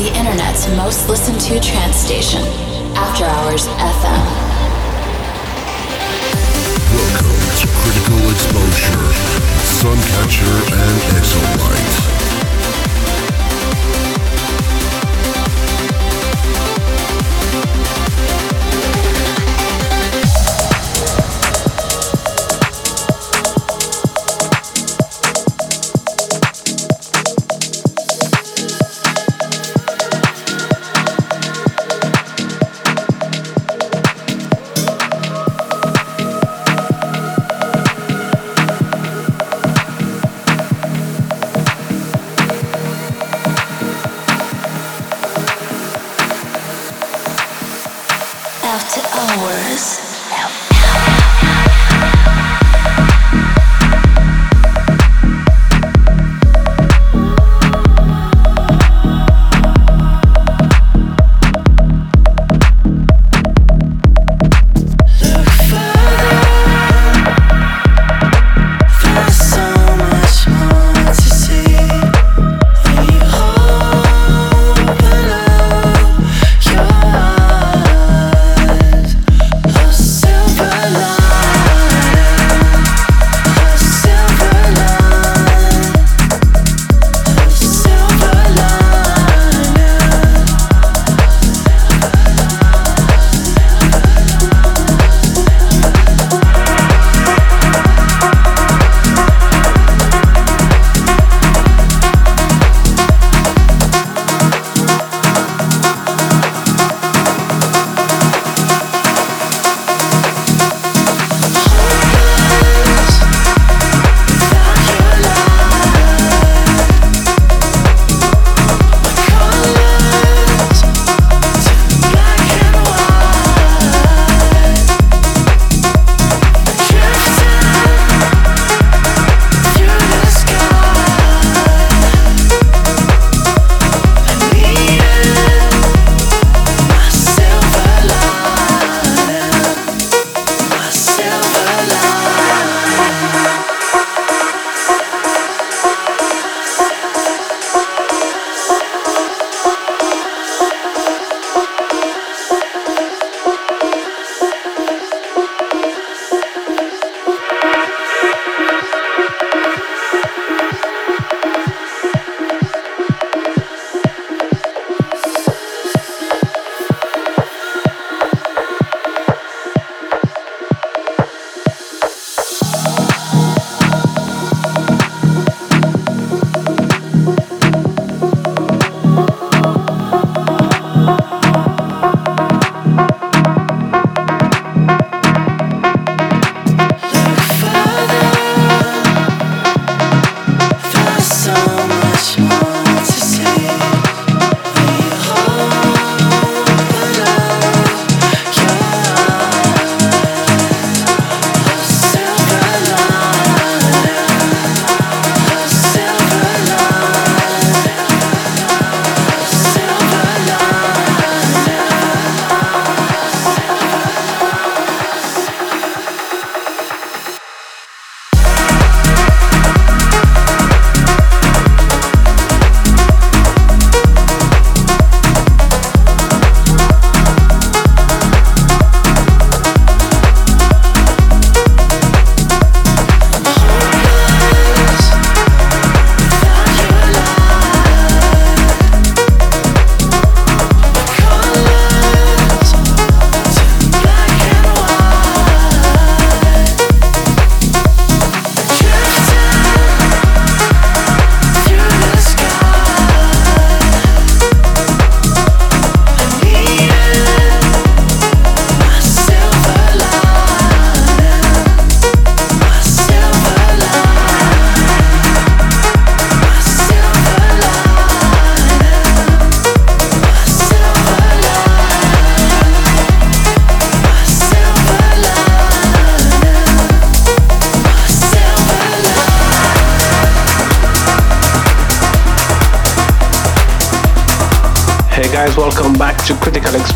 the internet's most listened to trance station, After Hours FM. Welcome to Critical Exposure, Suncatcher and Exolite.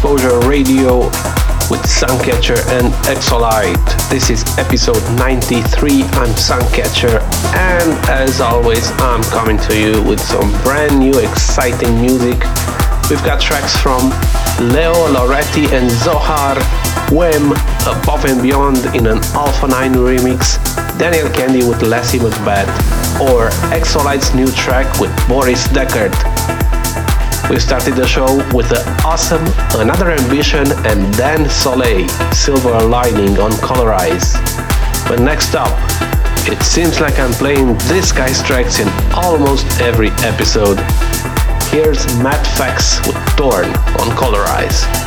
Exposure Radio with Suncatcher and Exolite. This is episode 93. I'm Suncatcher, and as always, I'm coming to you with some brand new exciting music We've got tracks from Leo Loretti and Zohar, Wem, Above and Beyond in an Alpha 9 remix, Daniel Kandi with Lassie Macbeth, or Exolite's new track with Boris Deckard. We started the show with the awesome Another Ambition and Dan Soleil, Silver Lining on Colorize. But next up, it seems like I'm playing this guy's tracks in almost every episode. Here's Matt Fax with Torn on Colorize. You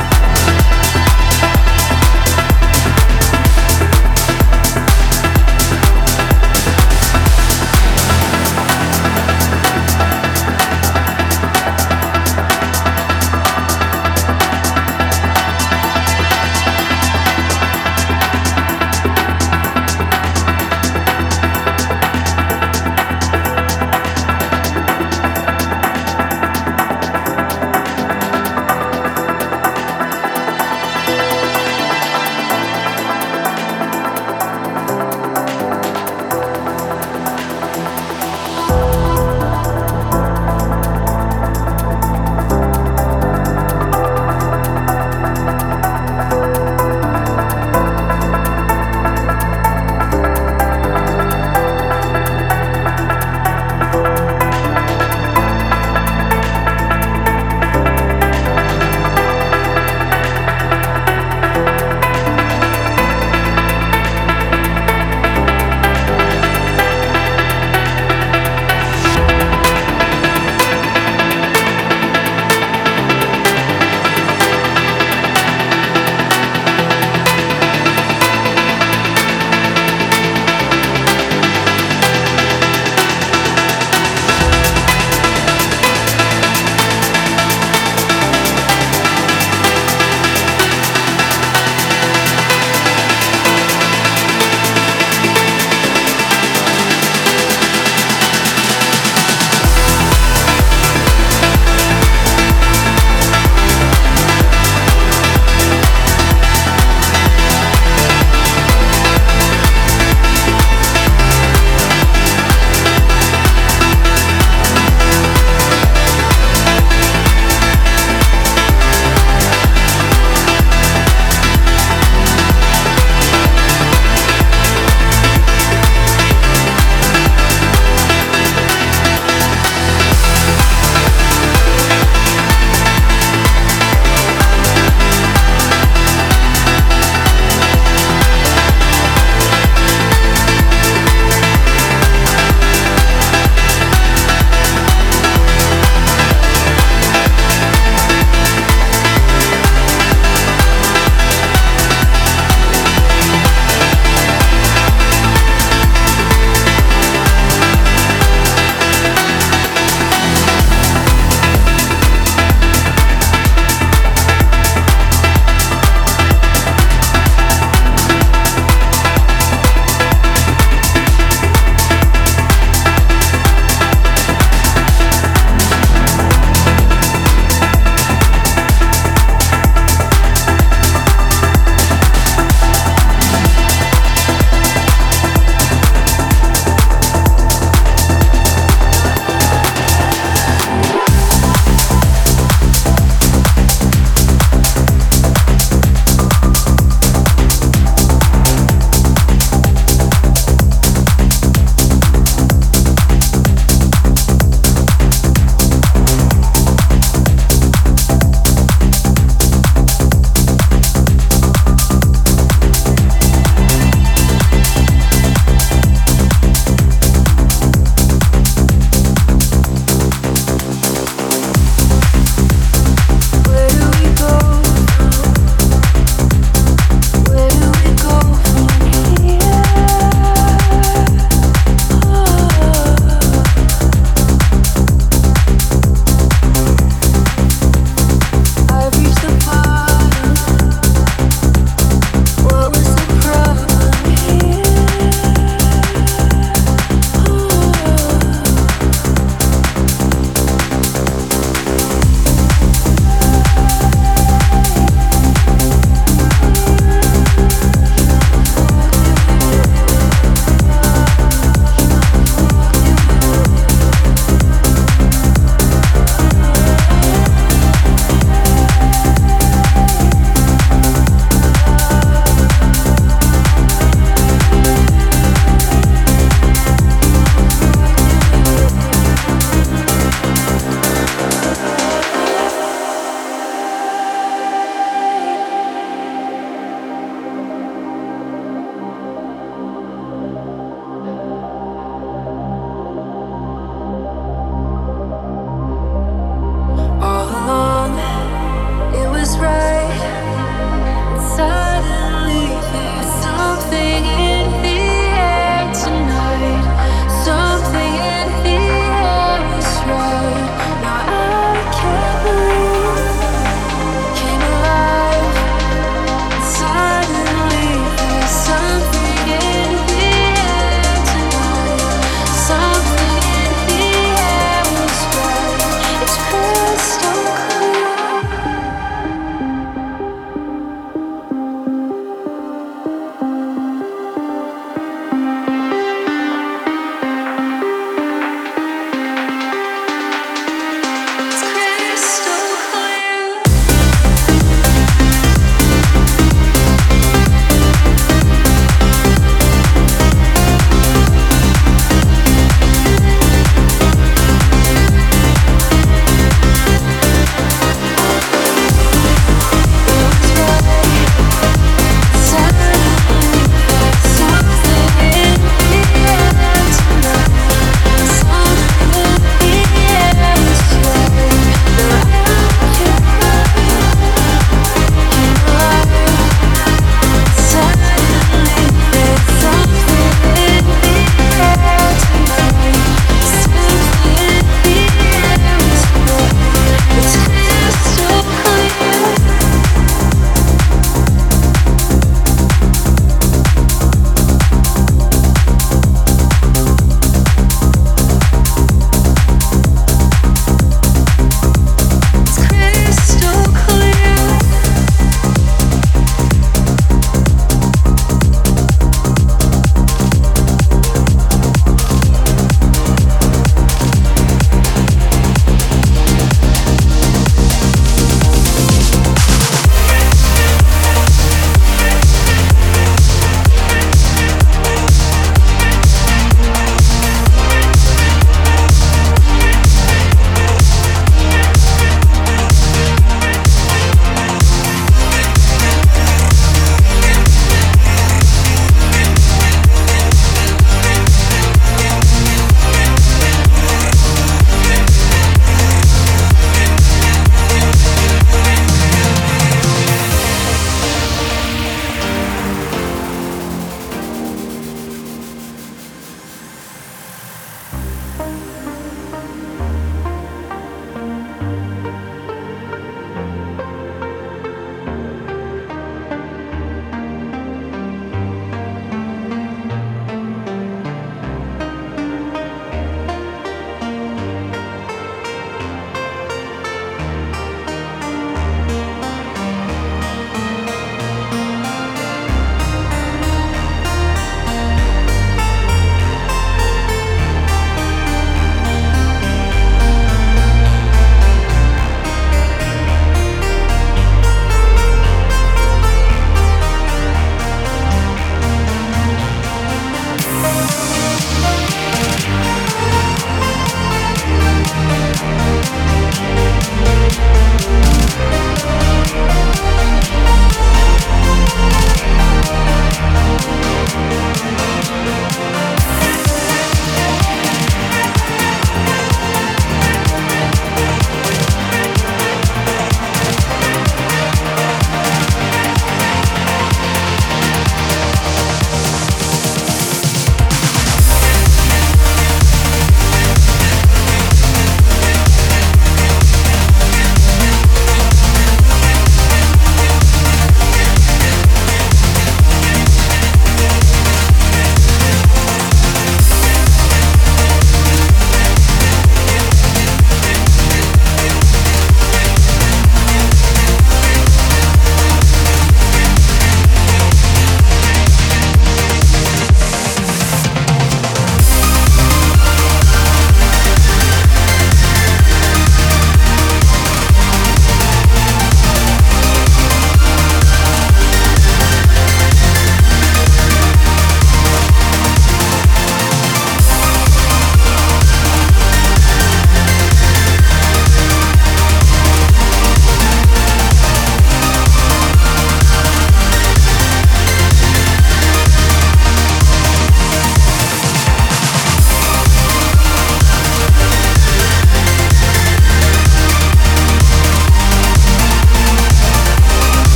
Bye.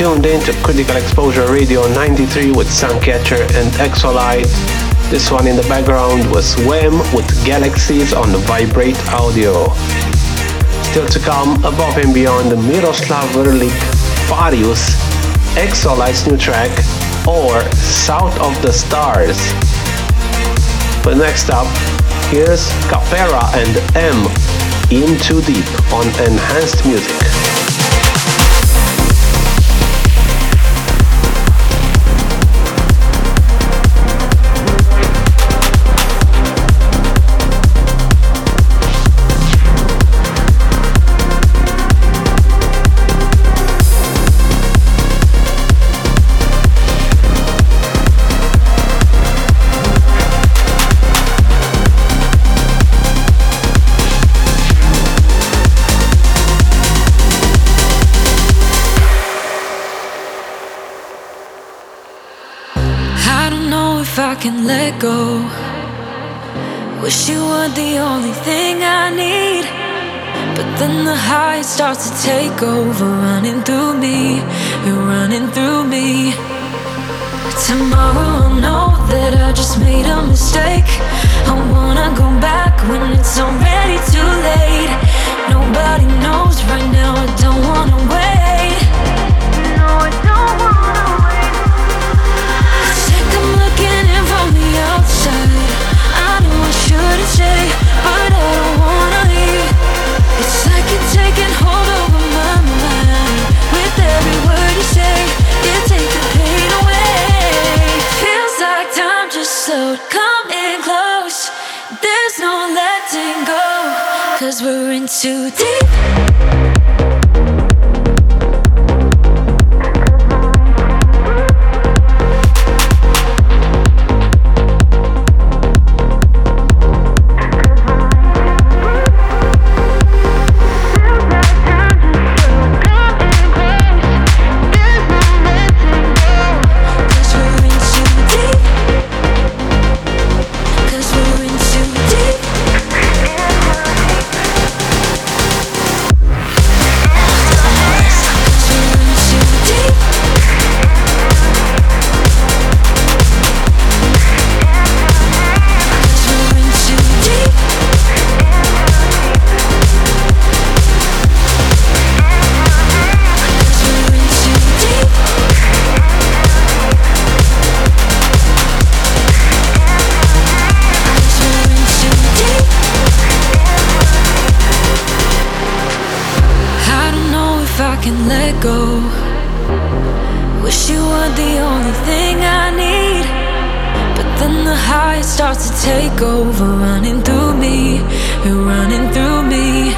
Tuned in to Critical Exposure Radio 93 with Suncatcher and Exolite. This one in the background was Wham with Galaxies on Vibrate Audio. Still to come, above and beyond the Miroslav Vrlik, Farius, Exolite's new track, or South of the Stars. But next up, here's Capera and M, In Too Deep on Enhanced Music. Can let go. Wish you were the only thing I need. But then the high starts to take over, running through me. You're running through me. Tomorrow I'll know that I just made a mistake. I wanna go back when it's already too late. Nobody knows right now, I don't wanna wait. No, I don't wanna cause we're in too deep. Can let go. Wish you were the only thing I need. But then the high starts to take over, running through me. You're running through me.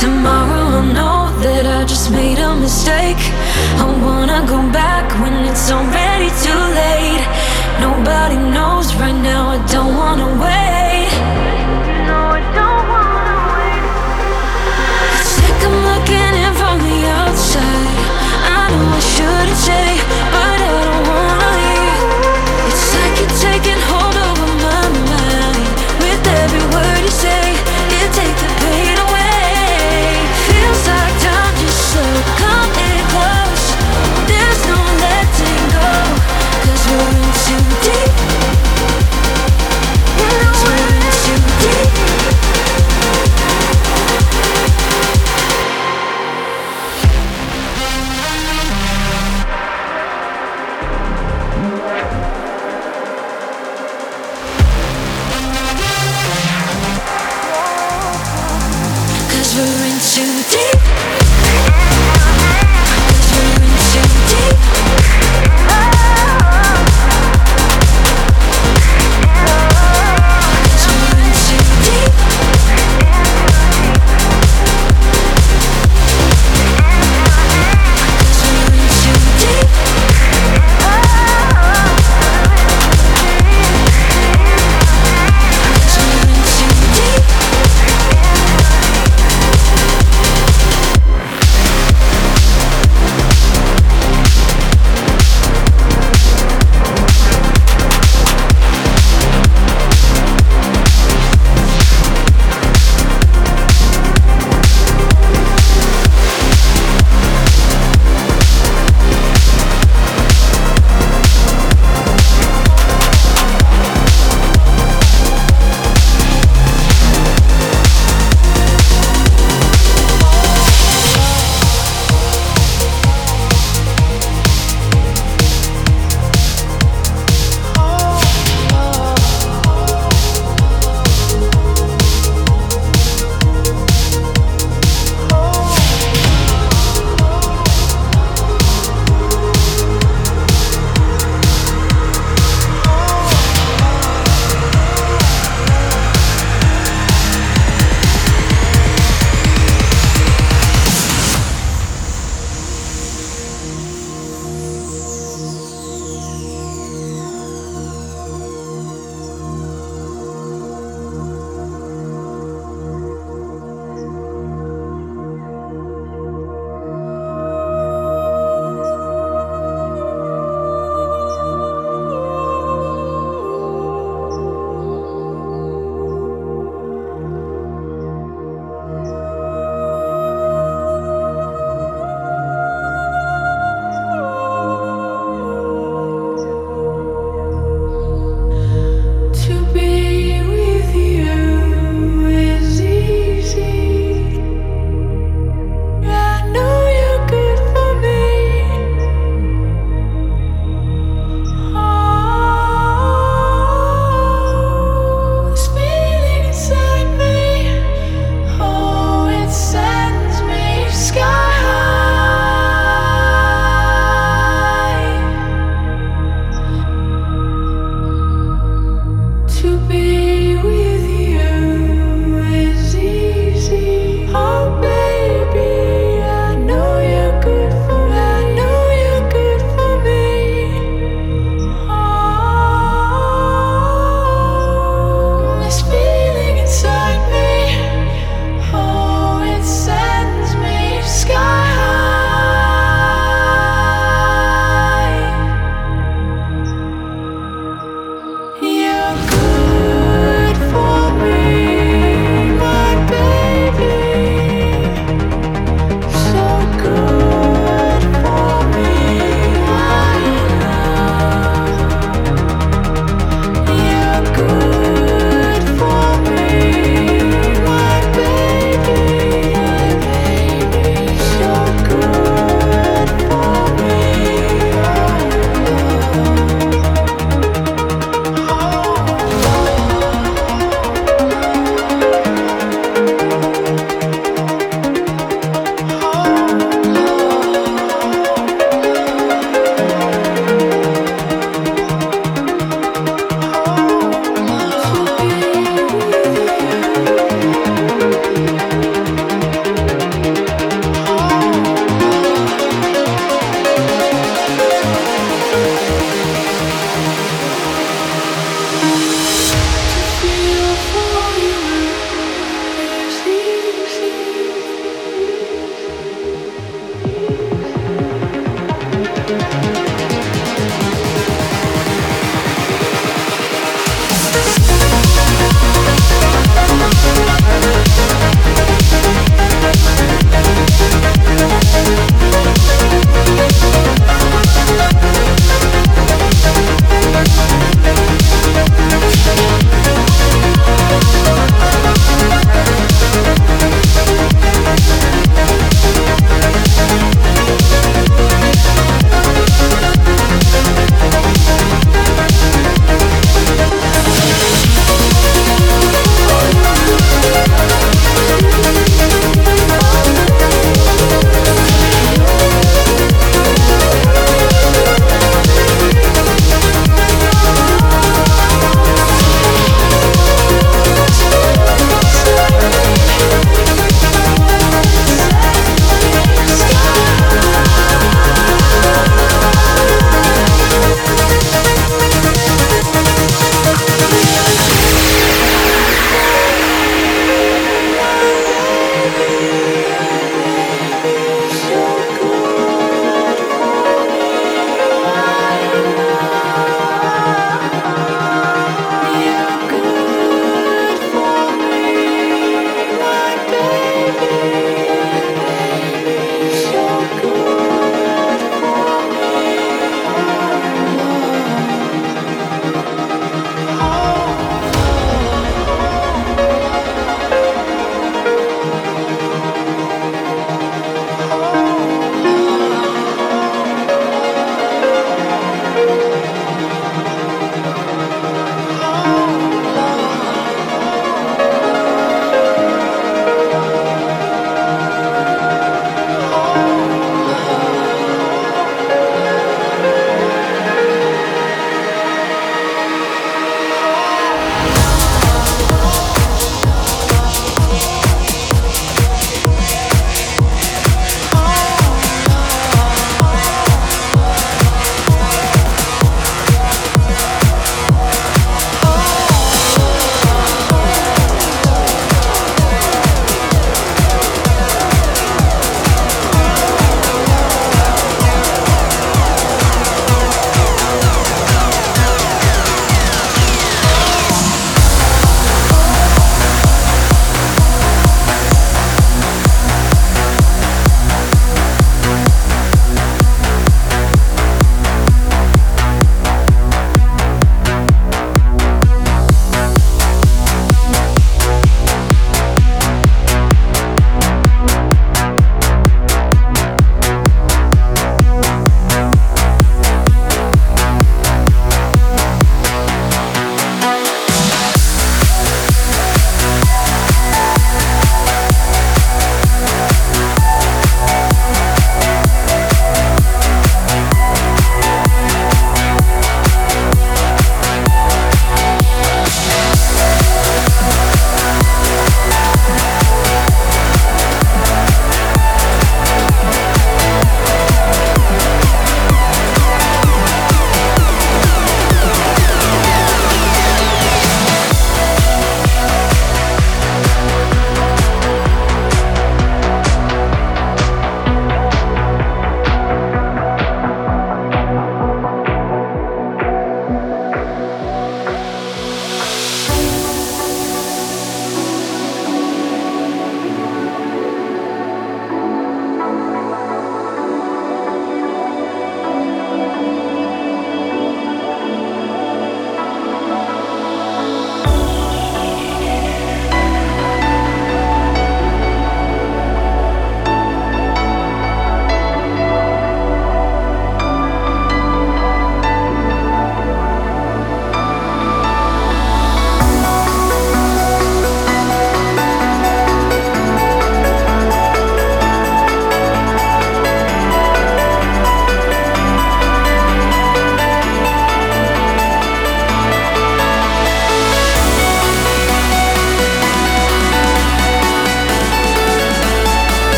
Tomorrow I'll know that I just made a mistake. I wanna go back when it's already too late. Nobody knows right now, I don't wanna wait.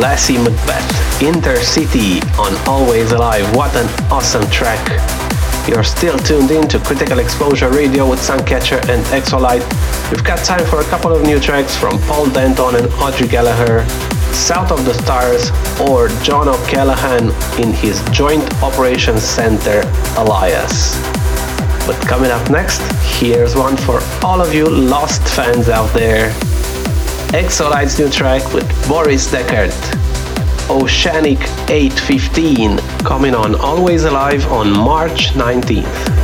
Lassie Macbeth, Intercity on Always Alive. What an awesome track. You're still tuned in to Critical Exposure Radio with Suncatcher and Exolite. We've got time for a couple of new tracks from Paul Denton and Audrey Gallagher, South of the Stars, or John O'Callaghan in his Joint Operations Center Alias. But coming up next, here's one for all of you Lost fans out there. Exolite's new track with Boris Deckard. Oceanic 815 coming on Always Alive on March 19th.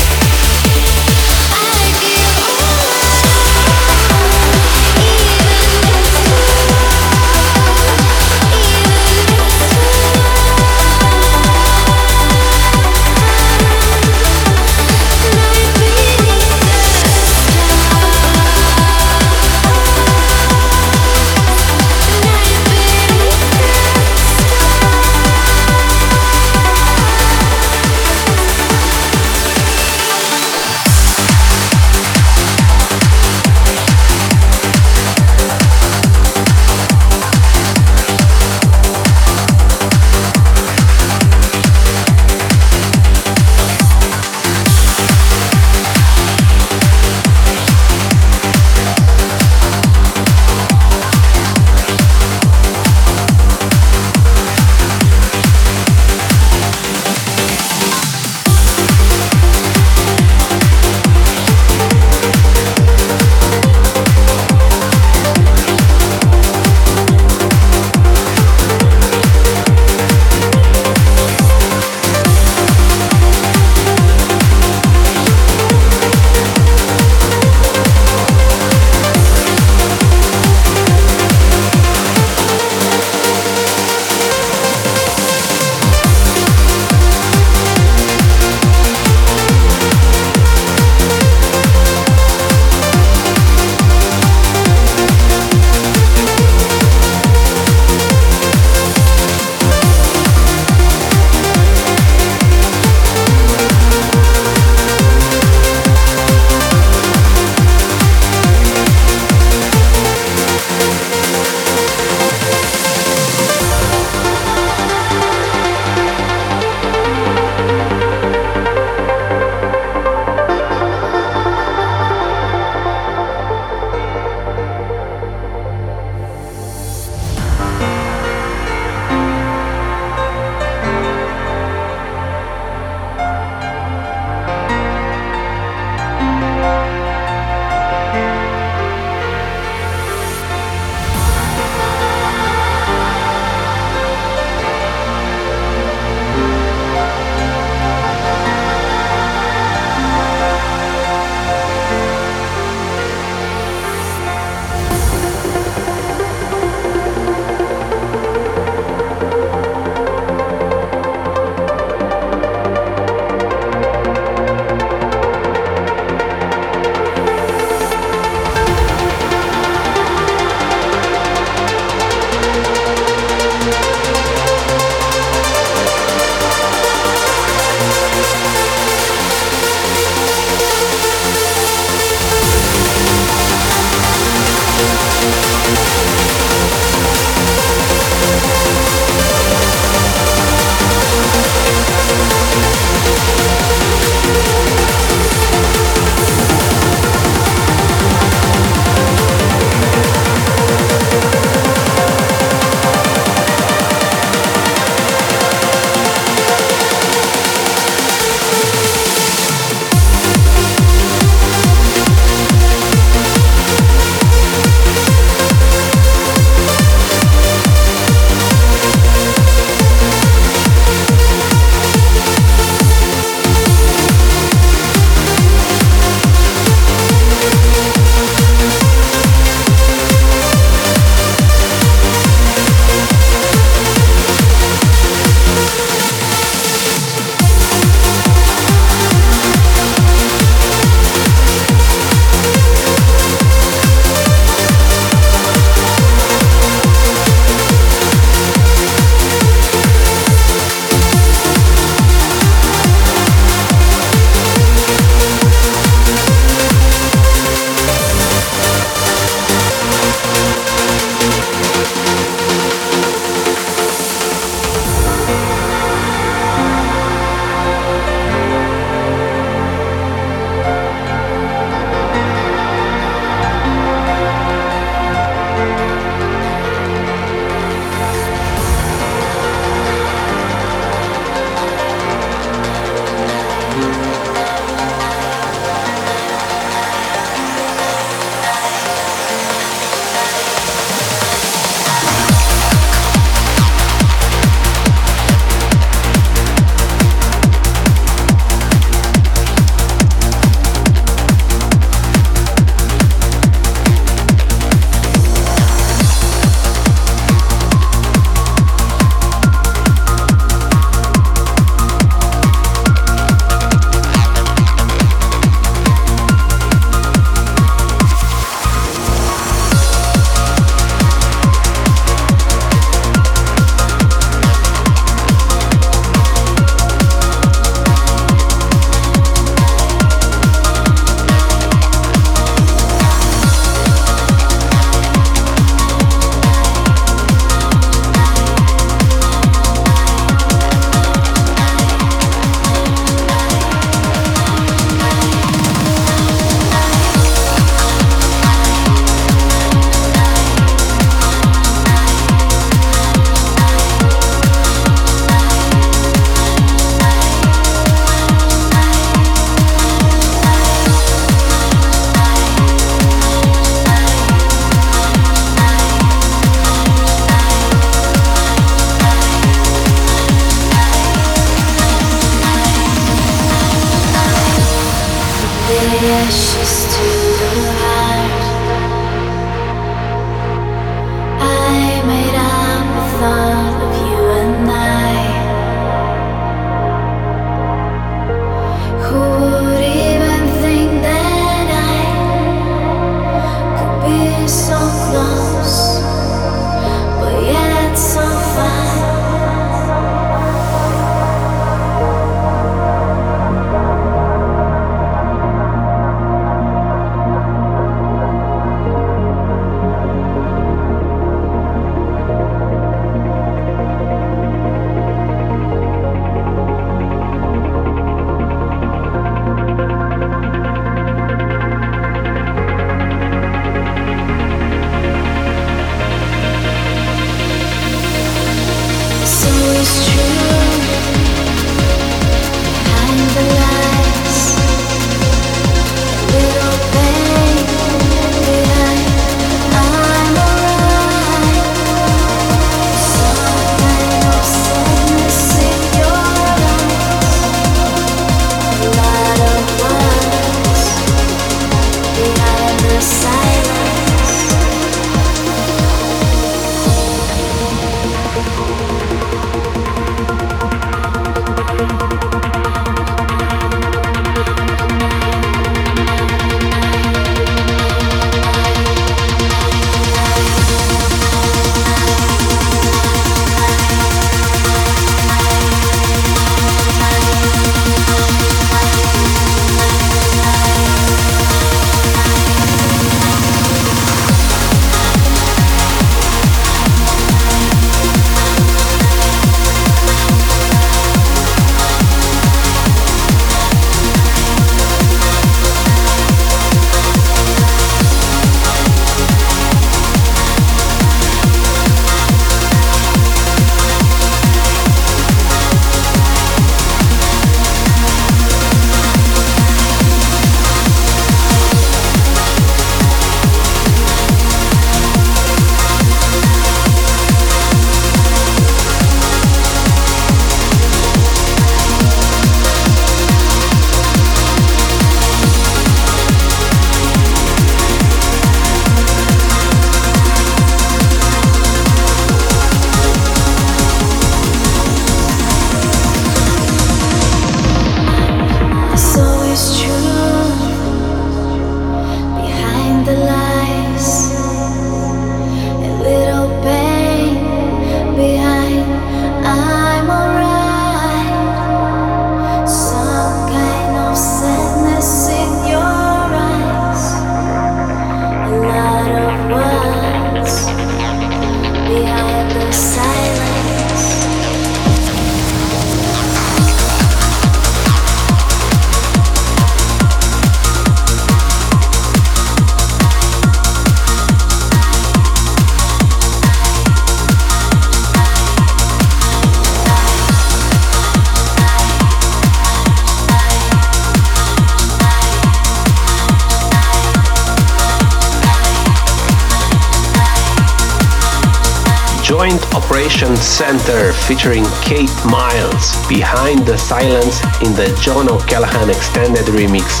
Center featuring Kate Miles, Behind the Silence in the John O'Callaghan extended remix,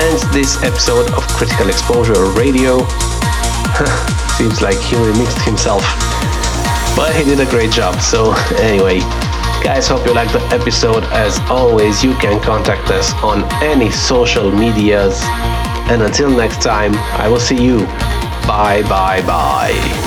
ends this episode of Critical Exposure Radio. Seems like he remixed himself. But he did a great job, so anyway. Guys, hope you liked the episode. As always, you can contact us on any social medias. And until next time, I will see you. Bye, bye, bye.